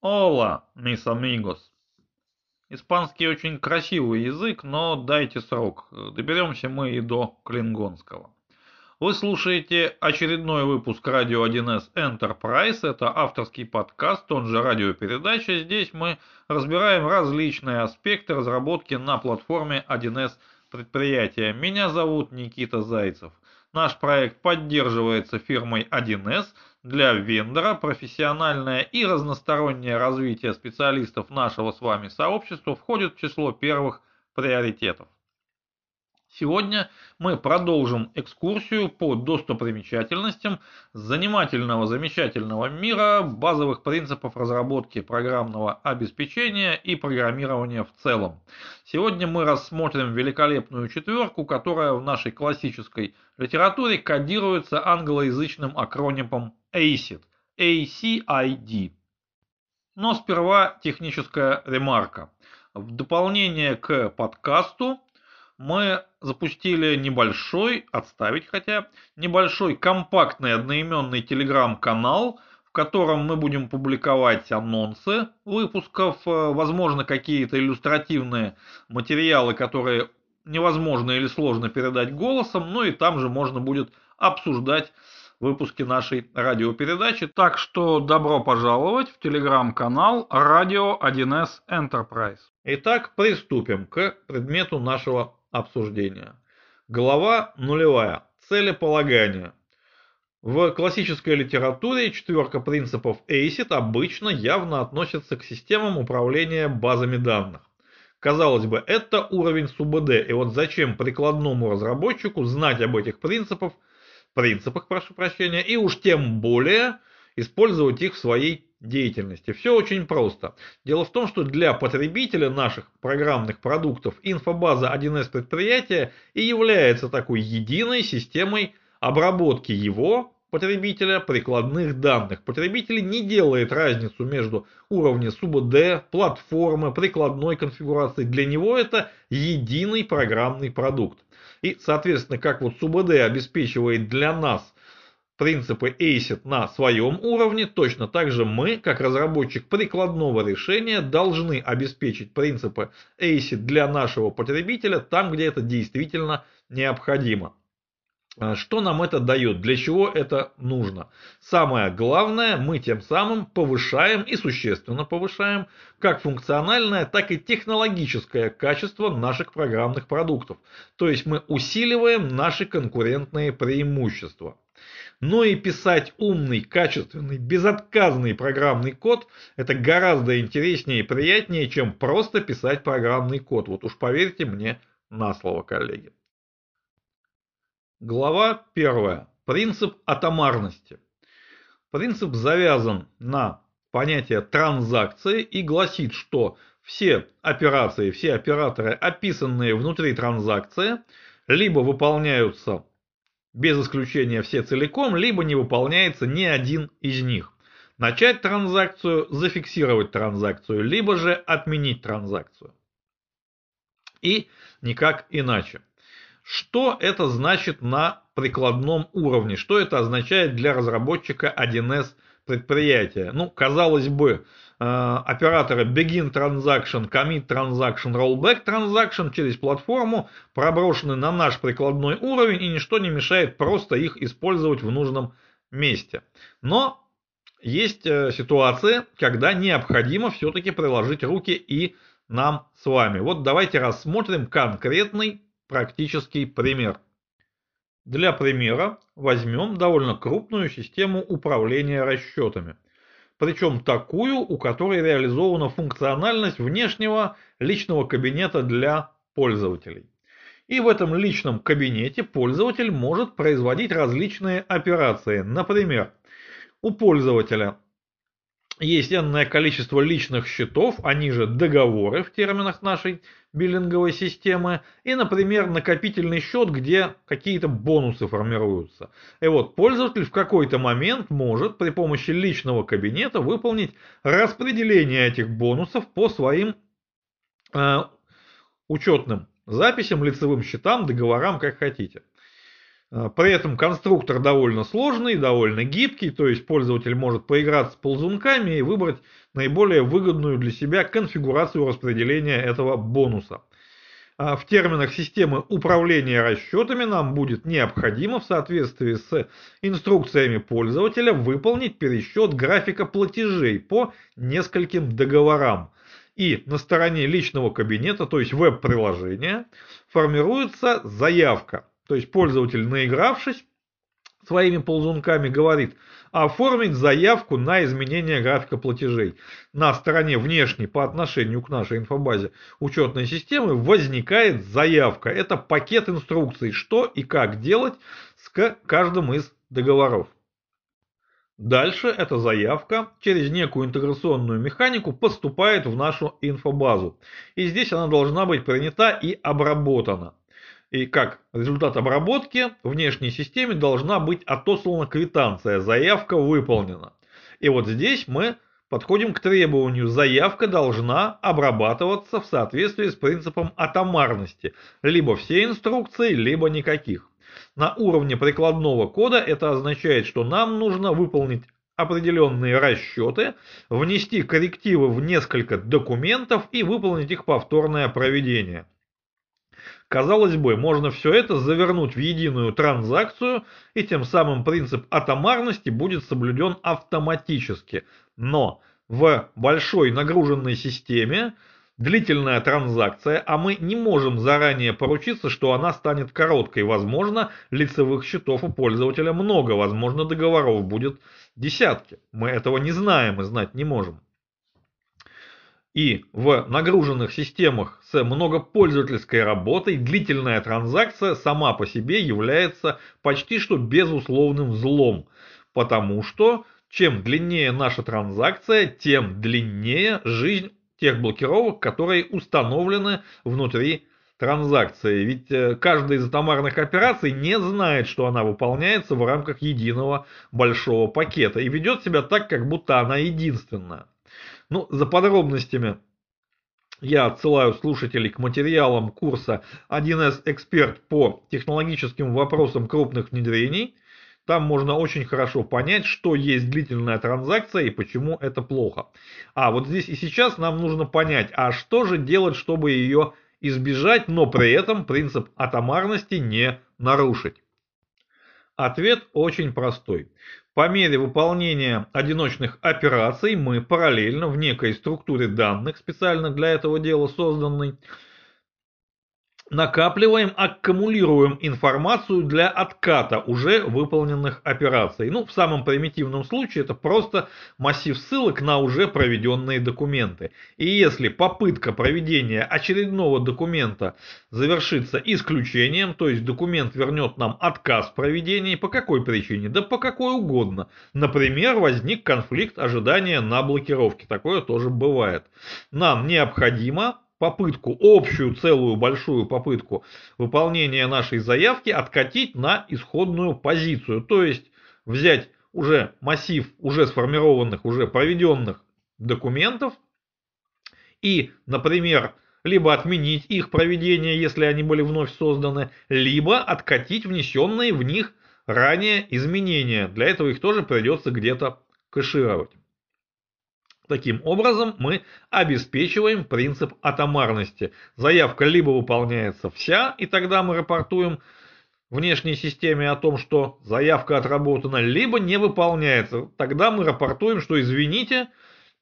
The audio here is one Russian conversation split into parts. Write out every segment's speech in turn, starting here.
Hola, mis amigos. Испанский очень красивый язык, но дайте срок. Доберемся мы и до клингонского. Вы слушаете очередной выпуск Радио 1С Enterprise. Это авторский подкаст, он же радиопередача. Здесь мы разбираем различные аспекты разработки на платформе 1С предприятия. Меня зовут Никита Зайцев. Наш проект поддерживается фирмой 1С – для вендора профессиональное и разностороннее развитие специалистов нашего с вами сообщества входит в число первых приоритетов. Сегодня мы продолжим экскурсию по достопримечательностям занимательного замечательного мира базовых принципов разработки программного обеспечения и программирования в целом. Сегодня мы рассмотрим великолепную четверку, которая в нашей классической литературе кодируется англоязычным акронимом ACID. ACID. Но сперва техническая ремарка. В дополнение к подкасту мы запустили небольшой, отставить хотя, небольшой компактный одноименный телеграм-канал, в котором мы будем публиковать анонсы выпусков, э, возможно, какие-то иллюстративные материалы, которые невозможно или сложно передать голосом, ну и там же можно будет обсуждать выпуски нашей радиопередачи. Так что добро пожаловать в телеграм-канал Радио 1С Enterprise. Итак, приступим к предмету нашего обсуждения. Глава нулевая. Целеполагание. В классической литературе четверка принципов ACID обычно явно относится к системам управления базами данных. Казалось бы, это уровень СУБД, и вот зачем прикладному разработчику знать об этих принципах, принципах, прошу прощения, и уж тем более использовать их в своей деятельности. Все очень просто. Дело в том, что для потребителя наших программных продуктов инфобаза 1С предприятия и является такой единой системой обработки его потребителя прикладных данных. Потребитель не делает разницу между уровнем СУБД, платформы, прикладной конфигурацией. Для него это единый программный продукт. И, соответственно, как вот СУБД обеспечивает для нас принципы ACID на своем уровне, точно так же мы, как разработчик прикладного решения, должны обеспечить принципы ACID для нашего потребителя там, где это действительно необходимо. А что нам это дает? Для чего это нужно? Самое главное, мы тем самым повышаем и существенно повышаем как функциональное, так и технологическое качество наших программных продуктов. То есть мы усиливаем наши конкурентные преимущества. Но и писать умный, качественный, безотказный программный код это гораздо интереснее и приятнее, чем просто писать программный код. Вот уж поверьте мне на слово, коллеги. Глава 1. Принцип атомарности. Принцип завязан на понятие транзакции и гласит, что все операции, все операторы, описанные внутри транзакции, либо выполняются без исключения все целиком, либо не выполняется ни один из них. Начать транзакцию, зафиксировать транзакцию, либо же отменить транзакцию. И никак иначе. Что это значит на прикладном уровне? Что это означает для разработчика 1С предприятия? Ну, казалось бы, э, операторы Begin Transaction, Commit Transaction, Rollback Transaction через платформу проброшены на наш прикладной уровень и ничто не мешает просто их использовать в нужном месте. Но есть э, ситуации, когда необходимо все-таки приложить руки и нам с вами. Вот давайте рассмотрим конкретный практический пример. Для примера возьмем довольно крупную систему управления расчетами. Причем такую, у которой реализована функциональность внешнего личного кабинета для пользователей. И в этом личном кабинете пользователь может производить различные операции. Например, у пользователя есть энное количество личных счетов, они же договоры в терминах нашей биллинговой системы, и, например, накопительный счет, где какие-то бонусы формируются. И вот пользователь в какой-то момент может при помощи личного кабинета выполнить распределение этих бонусов по своим э, учетным записям, лицевым счетам, договорам, как хотите. А, при этом конструктор довольно сложный, довольно гибкий, то есть пользователь может поиграться с ползунками и выбрать наиболее выгодную для себя конфигурацию распределения этого бонуса. А в терминах системы управления расчетами нам будет необходимо в соответствии с инструкциями пользователя выполнить пересчет графика платежей по нескольким договорам. И на стороне личного кабинета, то есть веб-приложения, формируется заявка. То есть пользователь, наигравшись своими ползунками, говорит – оформить заявку на изменение графика платежей. На стороне внешней по отношению к нашей инфобазе учетной системы возникает заявка. Это пакет инструкций, что и как делать с каждым из договоров. Дальше эта заявка через некую интеграционную механику поступает в нашу инфобазу. И здесь она должна быть принята и обработана. И как результат обработки внешней системе должна быть отослана квитанция, заявка выполнена. И вот здесь мы подходим к требованию, заявка должна обрабатываться в соответствии с принципом атомарности, либо все инструкции, либо никаких. На уровне прикладного кода это означает, что нам нужно выполнить определенные расчеты, внести коррективы в несколько документов и выполнить их повторное проведение. Казалось бы, можно все это завернуть в единую транзакцию, и тем самым принцип атомарности будет соблюден автоматически. Но в большой нагруженной системе длительная транзакция, а мы не можем заранее поручиться, что она станет короткой. Возможно, лицевых счетов у пользователя много, возможно, договоров будет десятки. Мы этого не знаем и знать не можем. И в нагруженных системах с многопользовательской работой длительная транзакция сама по себе является почти что безусловным злом, потому что чем длиннее наша транзакция, тем длиннее жизнь тех блокировок, которые установлены внутри транзакции. Ведь э, каждая из атомарных операций не знает, что она выполняется в рамках единого большого пакета и ведет себя так, как будто она единственная. Ну, за подробностями я отсылаю слушателей к материалам курса 1С эксперт по технологическим вопросам крупных внедрений. Там можно очень хорошо понять, что есть длительная транзакция и почему это плохо. А вот здесь и сейчас нам нужно понять, а что же делать, чтобы ее избежать, но при этом принцип атомарности не нарушить. Ответ очень простой. По мере выполнения одиночных операций мы параллельно в некой структуре данных, специально для этого дела созданной, накапливаем, аккумулируем информацию для отката уже выполненных операций. Ну, в самом примитивном случае это просто массив ссылок на уже проведенные документы. И если попытка проведения очередного документа завершится исключением, то есть документ вернет нам отказ в проведении, по какой причине? Да по какой угодно. Например, возник конфликт ожидания на блокировке. Такое тоже бывает. Нам необходимо попытку, общую целую большую попытку выполнения нашей заявки откатить на исходную позицию. То есть взять уже массив уже сформированных, уже проведенных документов и, например, либо отменить их проведение, если они были вновь созданы, либо откатить внесенные в них ранее изменения. Для этого их тоже придется где-то кэшировать. Таким образом, мы обеспечиваем принцип атомарности. Заявка либо выполняется вся, и тогда мы рапортуем внешней системе о том, что заявка отработана, либо не выполняется. Тогда мы рапортуем, что извините,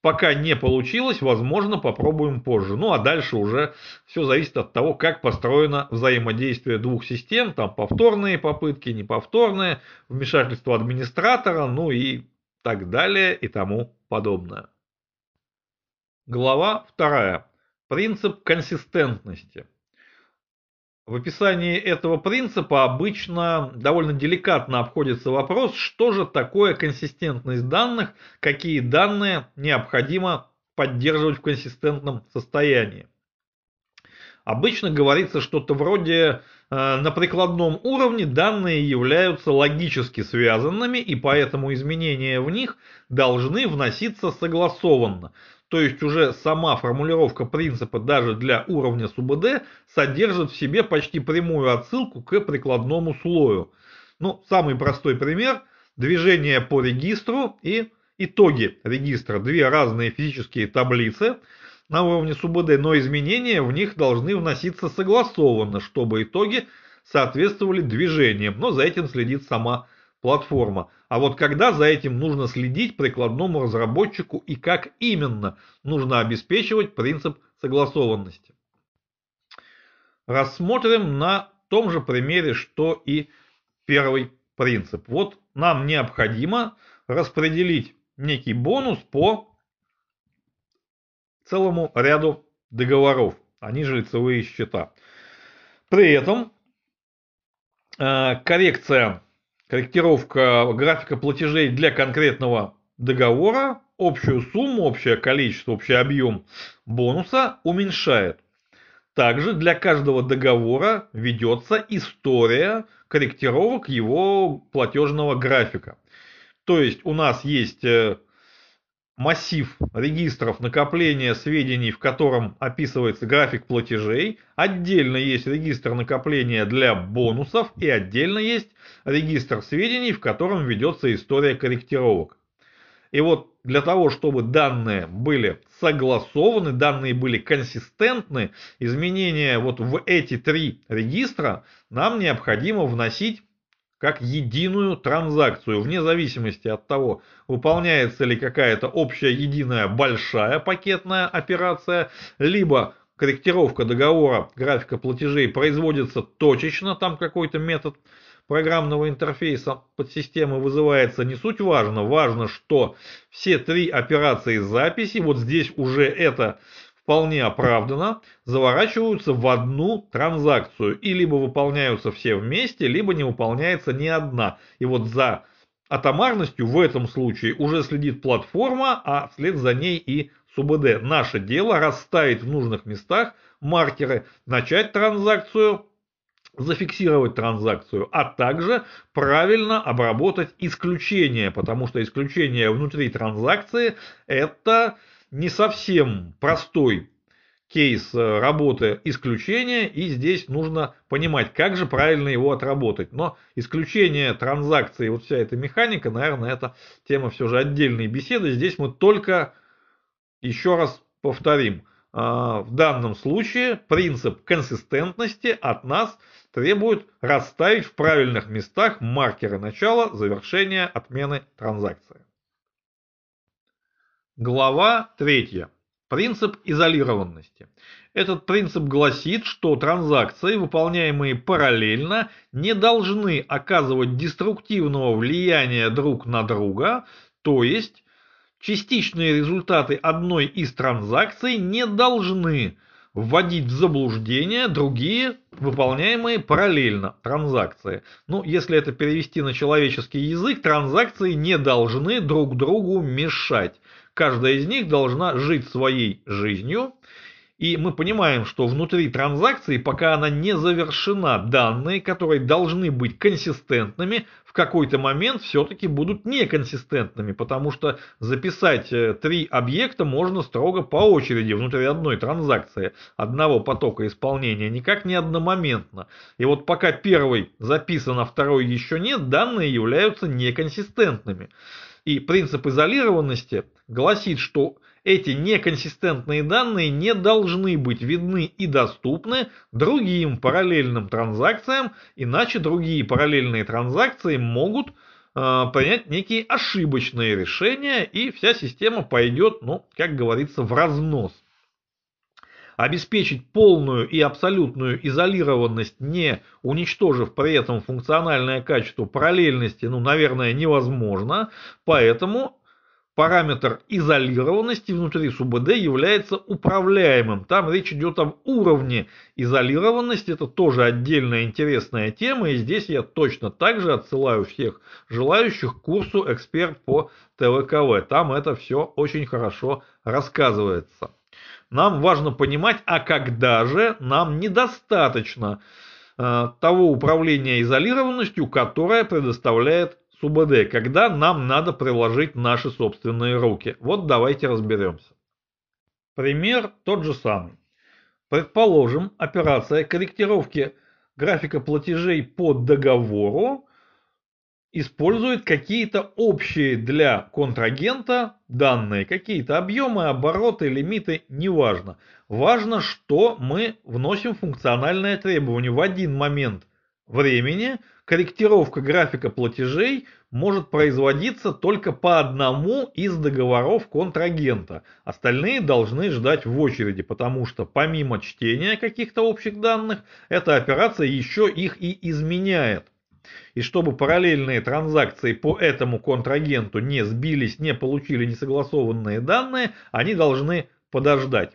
пока не получилось, возможно, попробуем позже. Ну а дальше уже все зависит от того, как построено взаимодействие двух систем, там повторные попытки, неповторные, вмешательство администратора, ну и так далее и тому подобное. Глава 2. Принцип консистентности. В описании этого принципа обычно довольно деликатно обходится вопрос, что же такое консистентность данных, какие данные необходимо поддерживать в консистентном состоянии. Обычно говорится что-то вроде э, на прикладном уровне данные являются логически связанными, и поэтому изменения в них должны вноситься согласованно. То есть уже сама формулировка принципа даже для уровня СУБД содержит в себе почти прямую отсылку к прикладному слою. Ну, самый простой пример – движение по регистру и итоги регистра. Две разные физические таблицы на уровне СУБД, но изменения в них должны вноситься согласованно, чтобы итоги соответствовали движениям, но за этим следит сама платформа. А вот когда за этим нужно следить прикладному разработчику и как именно нужно обеспечивать принцип согласованности. Рассмотрим на том же примере, что и первый принцип. Вот нам необходимо распределить некий бонус по целому ряду договоров, они же лицевые счета. При этом э, коррекция, корректировка графика платежей для конкретного договора общую сумму, общее количество, общий объем бонуса уменьшает. Также для каждого договора ведется история корректировок его платежного графика. То есть у нас есть э, массив регистров накопления сведений, в котором описывается график платежей. Отдельно есть регистр накопления для бонусов и отдельно есть регистр сведений, в котором ведется история корректировок. И вот для того, чтобы данные были согласованы, данные были консистентны, изменения вот в эти три регистра нам необходимо вносить как единую транзакцию, вне зависимости от того, выполняется ли какая-то общая единая большая пакетная операция, либо корректировка договора графика платежей производится точечно, там какой-то метод программного интерфейса подсистемы вызывается, не суть важно. Важно, что все три операции записи, вот здесь уже это вполне оправданно, заворачиваются в одну транзакцию. И либо выполняются все вместе, либо не выполняется ни одна. И вот за атомарностью в этом случае уже следит платформа, а вслед за ней и СУБД. Наше дело расставить в нужных местах маркеры, начать транзакцию, зафиксировать транзакцию, а также правильно обработать исключения, потому что исключение внутри транзакции это не совсем простой кейс э, работы исключения, и здесь нужно понимать, как же правильно его отработать. Но исключение транзакции, вот вся эта механика, наверное, это тема все же отдельной беседы. Здесь мы только, еще раз повторим, а, в данном случае принцип консистентности от нас – требует расставить в правильных местах маркеры начала, завершения, отмены транзакции. Глава 3. Принцип изолированности. Этот принцип гласит, что транзакции, выполняемые параллельно, не должны оказывать деструктивного влияния друг на друга, то есть частичные результаты одной из транзакций не должны вводить в заблуждение другие выполняемые параллельно транзакции. Ну, если это перевести на человеческий язык, транзакции не должны друг другу мешать. Каждая из них должна жить своей жизнью, и мы понимаем, что внутри транзакции, пока она не завершена, данные, которые должны быть консистентными, в какой-то момент все-таки будут неконсистентными, потому что записать э, три объекта можно строго по очереди внутри одной транзакции, одного потока исполнения, никак не одномоментно. И вот пока первый записан, а второй еще нет, данные являются неконсистентными. И принцип изолированности гласит, что эти неконсистентные данные не должны быть видны и доступны другим параллельным транзакциям, иначе другие параллельные транзакции могут э, принять некие ошибочные решения, и вся система пойдет, ну, как говорится, в разнос. Обеспечить полную и абсолютную изолированность, не уничтожив при этом функциональное качество параллельности, ну, наверное, невозможно. Поэтому параметр изолированности внутри СУБД является управляемым. Там речь идет об уровне изолированности, это тоже отдельная интересная тема, и здесь я точно так же отсылаю всех желающих к курсу «Эксперт по ТВКВ». Там это все очень хорошо рассказывается. Нам важно понимать, а когда же нам недостаточно э, того управления изолированностью, которое предоставляет СУБД, когда нам надо приложить наши собственные руки. Вот давайте разберемся. Пример тот же самый. Предположим, операция корректировки графика платежей по договору использует какие-то общие для контрагента данные, какие-то объемы, обороты, лимиты, неважно. Важно, что мы вносим функциональное требование в один момент времени. Корректировка графика платежей может производиться только по одному из договоров контрагента. Остальные должны ждать в очереди, потому что помимо чтения каких-то общих данных, эта операция еще их и изменяет. И чтобы параллельные транзакции по этому контрагенту не сбились, не получили несогласованные данные, они должны подождать.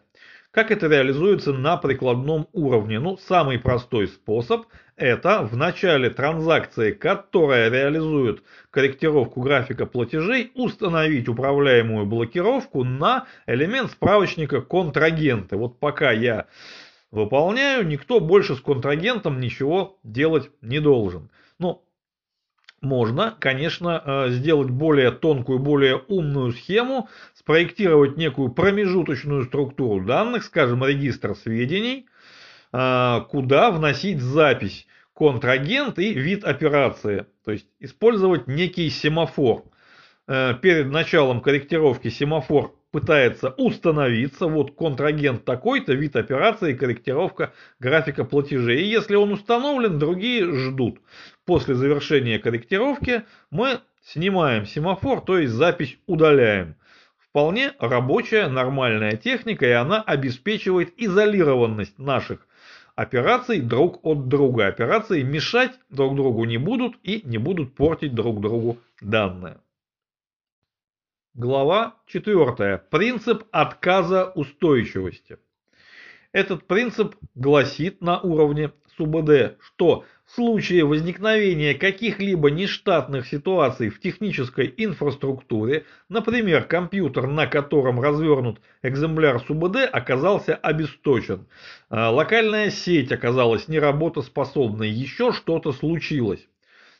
Как это реализуется на прикладном уровне? Ну, самый простой способ – это в начале транзакции, которая реализует корректировку графика платежей, установить управляемую блокировку на элемент справочника контрагенты. Вот пока я выполняю, никто больше с контрагентом ничего делать не должен. Ну, можно, конечно, э, сделать более тонкую, более умную схему, спроектировать некую промежуточную структуру данных, скажем, регистр сведений, э, куда вносить запись контрагент и вид операции. То есть использовать некий семафор. Э, перед началом корректировки семафор пытается установиться, вот контрагент такой-то, вид операции, корректировка графика платежей. И если он установлен, другие ждут. После завершения корректировки мы снимаем семафор, то есть запись удаляем. Вполне рабочая, нормальная техника, и она обеспечивает изолированность наших операций друг от друга. Операции мешать друг другу не будут и не будут портить друг другу данные. Глава 4. Принцип отказа устойчивости. Этот принцип гласит на уровне СУБД, что в случае возникновения каких-либо нештатных ситуаций в технической инфраструктуре, например, компьютер, на котором развернут экземпляр СУБД, оказался обесточен, а локальная сеть оказалась неработоспособной, еще что-то случилось.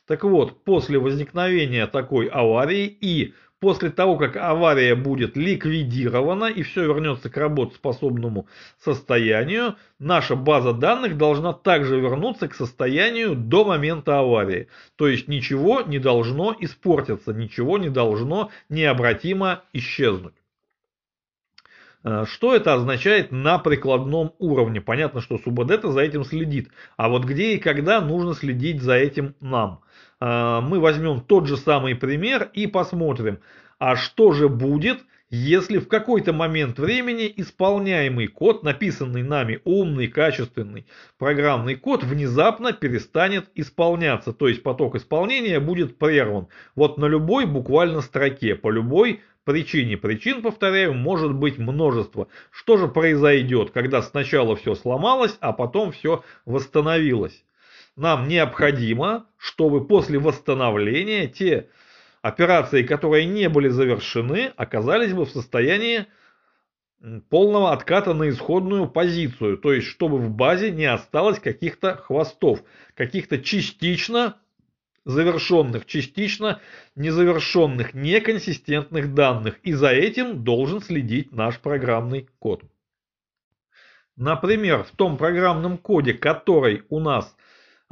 Так вот, после возникновения такой аварии и после того, как авария будет ликвидирована и все вернется к работоспособному состоянию, наша база данных должна также вернуться к состоянию до момента аварии. То есть ничего не должно испортиться, ничего не должно необратимо исчезнуть. Э, что это означает на прикладном уровне? Понятно, что СУБД за этим следит. А вот где и когда нужно следить за этим нам? Э, мы возьмем тот же самый пример и посмотрим, а что же будет, если в какой-то момент времени исполняемый код, написанный нами умный, качественный программный код, внезапно перестанет исполняться. То есть поток исполнения будет прерван. Вот на любой буквально строке, по любой причине. Причин, повторяю, может быть множество. Что же произойдет, когда сначала все сломалось, а потом все восстановилось? Нам необходимо, чтобы после восстановления те операции, которые не были завершены, оказались бы в состоянии полного отката на исходную позицию. То есть, чтобы в базе не осталось каких-то хвостов, каких-то частично завершенных, частично незавершенных, неконсистентных данных. И за этим должен следить наш программный код. Например, в том программном коде, который у нас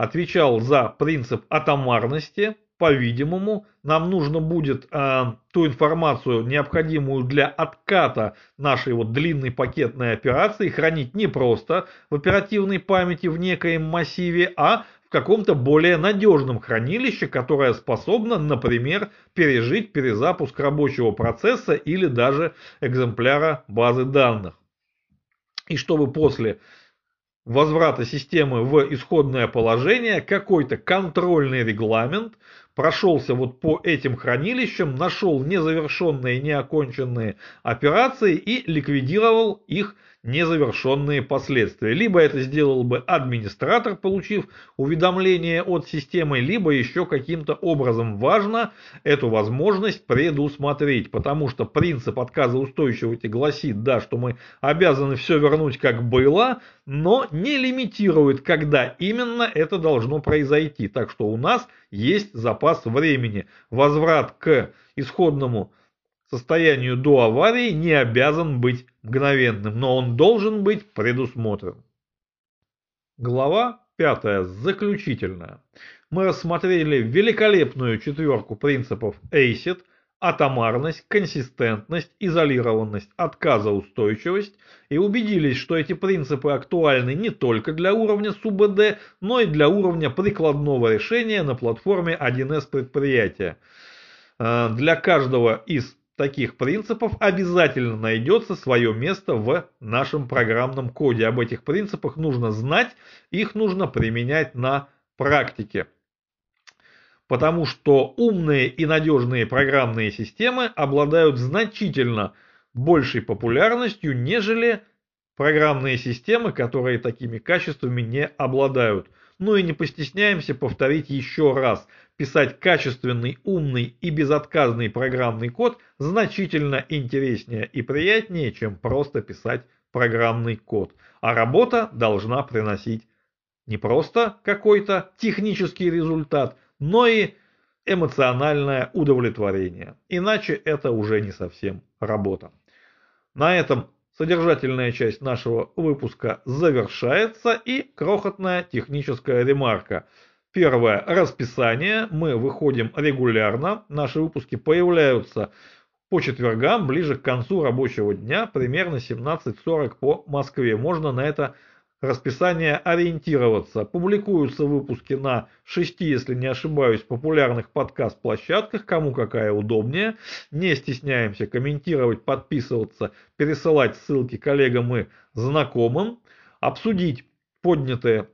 отвечал за принцип атомарности, по-видимому, нам нужно будет э, ту информацию, необходимую для отката нашей вот длинной пакетной операции, хранить не просто в оперативной памяти в некоем массиве, а в каком-то более надежном хранилище, которое способно, например, пережить перезапуск рабочего процесса или даже экземпляра базы данных. И чтобы после возврата системы в исходное положение какой-то контрольный регламент прошелся вот по этим хранилищам, нашел незавершенные, неоконченные операции и ликвидировал их незавершенные последствия. Либо это сделал бы администратор, получив уведомление от системы, либо еще каким-то образом важно эту возможность предусмотреть, потому что принцип отказа устойчивости гласит, да, что мы обязаны все вернуть как было, но не лимитирует, когда именно это должно произойти. Так что у нас есть запас времени. Возврат к исходному состоянию до аварии не обязан быть мгновенным, но он должен быть предусмотрен. Глава 5. Заключительная. мы рассмотрели великолепную четверку принципов ACID, атомарность, консистентность, изолированность, отказоустойчивость и убедились, что эти принципы актуальны не только для уровня СУБД, но и для уровня прикладного решения на платформе 1С предприятия. Э, для каждого из таких принципов обязательно найдется свое место в нашем программном коде. Об этих принципах нужно знать, их нужно применять на практике потому что умные и надежные программные системы обладают значительно большей популярностью, нежели программные системы, которые такими качествами не обладают. Ну и не постесняемся повторить еще раз. Писать качественный, умный и безотказный программный код значительно интереснее и приятнее, чем просто писать программный код. А работа должна приносить не просто какой-то технический результат, но и эмоциональное удовлетворение. Иначе это уже не совсем работа. На этом содержательная часть нашего выпуска завершается и крохотная техническая ремарка. Первое. Расписание. Мы выходим регулярно. Наши выпуски появляются по четвергам, ближе к концу рабочего дня, примерно 17.40 по Москве. Можно на это расписание ориентироваться. Публикуются выпуски на шести, если не ошибаюсь, популярных подкаст-площадках, кому какая удобнее. Не стесняемся комментировать, подписываться, пересылать ссылки коллегам и знакомым, обсудить поднятые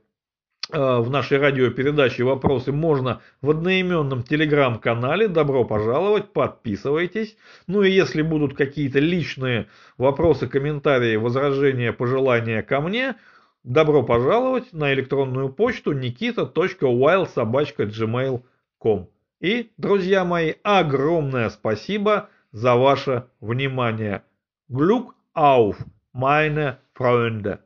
в нашей радиопередаче вопросы можно в одноименном телеграм-канале. Добро пожаловать, подписывайтесь. Ну и если будут какие-то личные вопросы, комментарии, возражения, пожелания ко мне – Добро пожаловать на электронную почту nikita.wildsobachka.gmail.com И, друзья мои, огромное спасибо за ваше внимание. Glück auf, meine Freunde!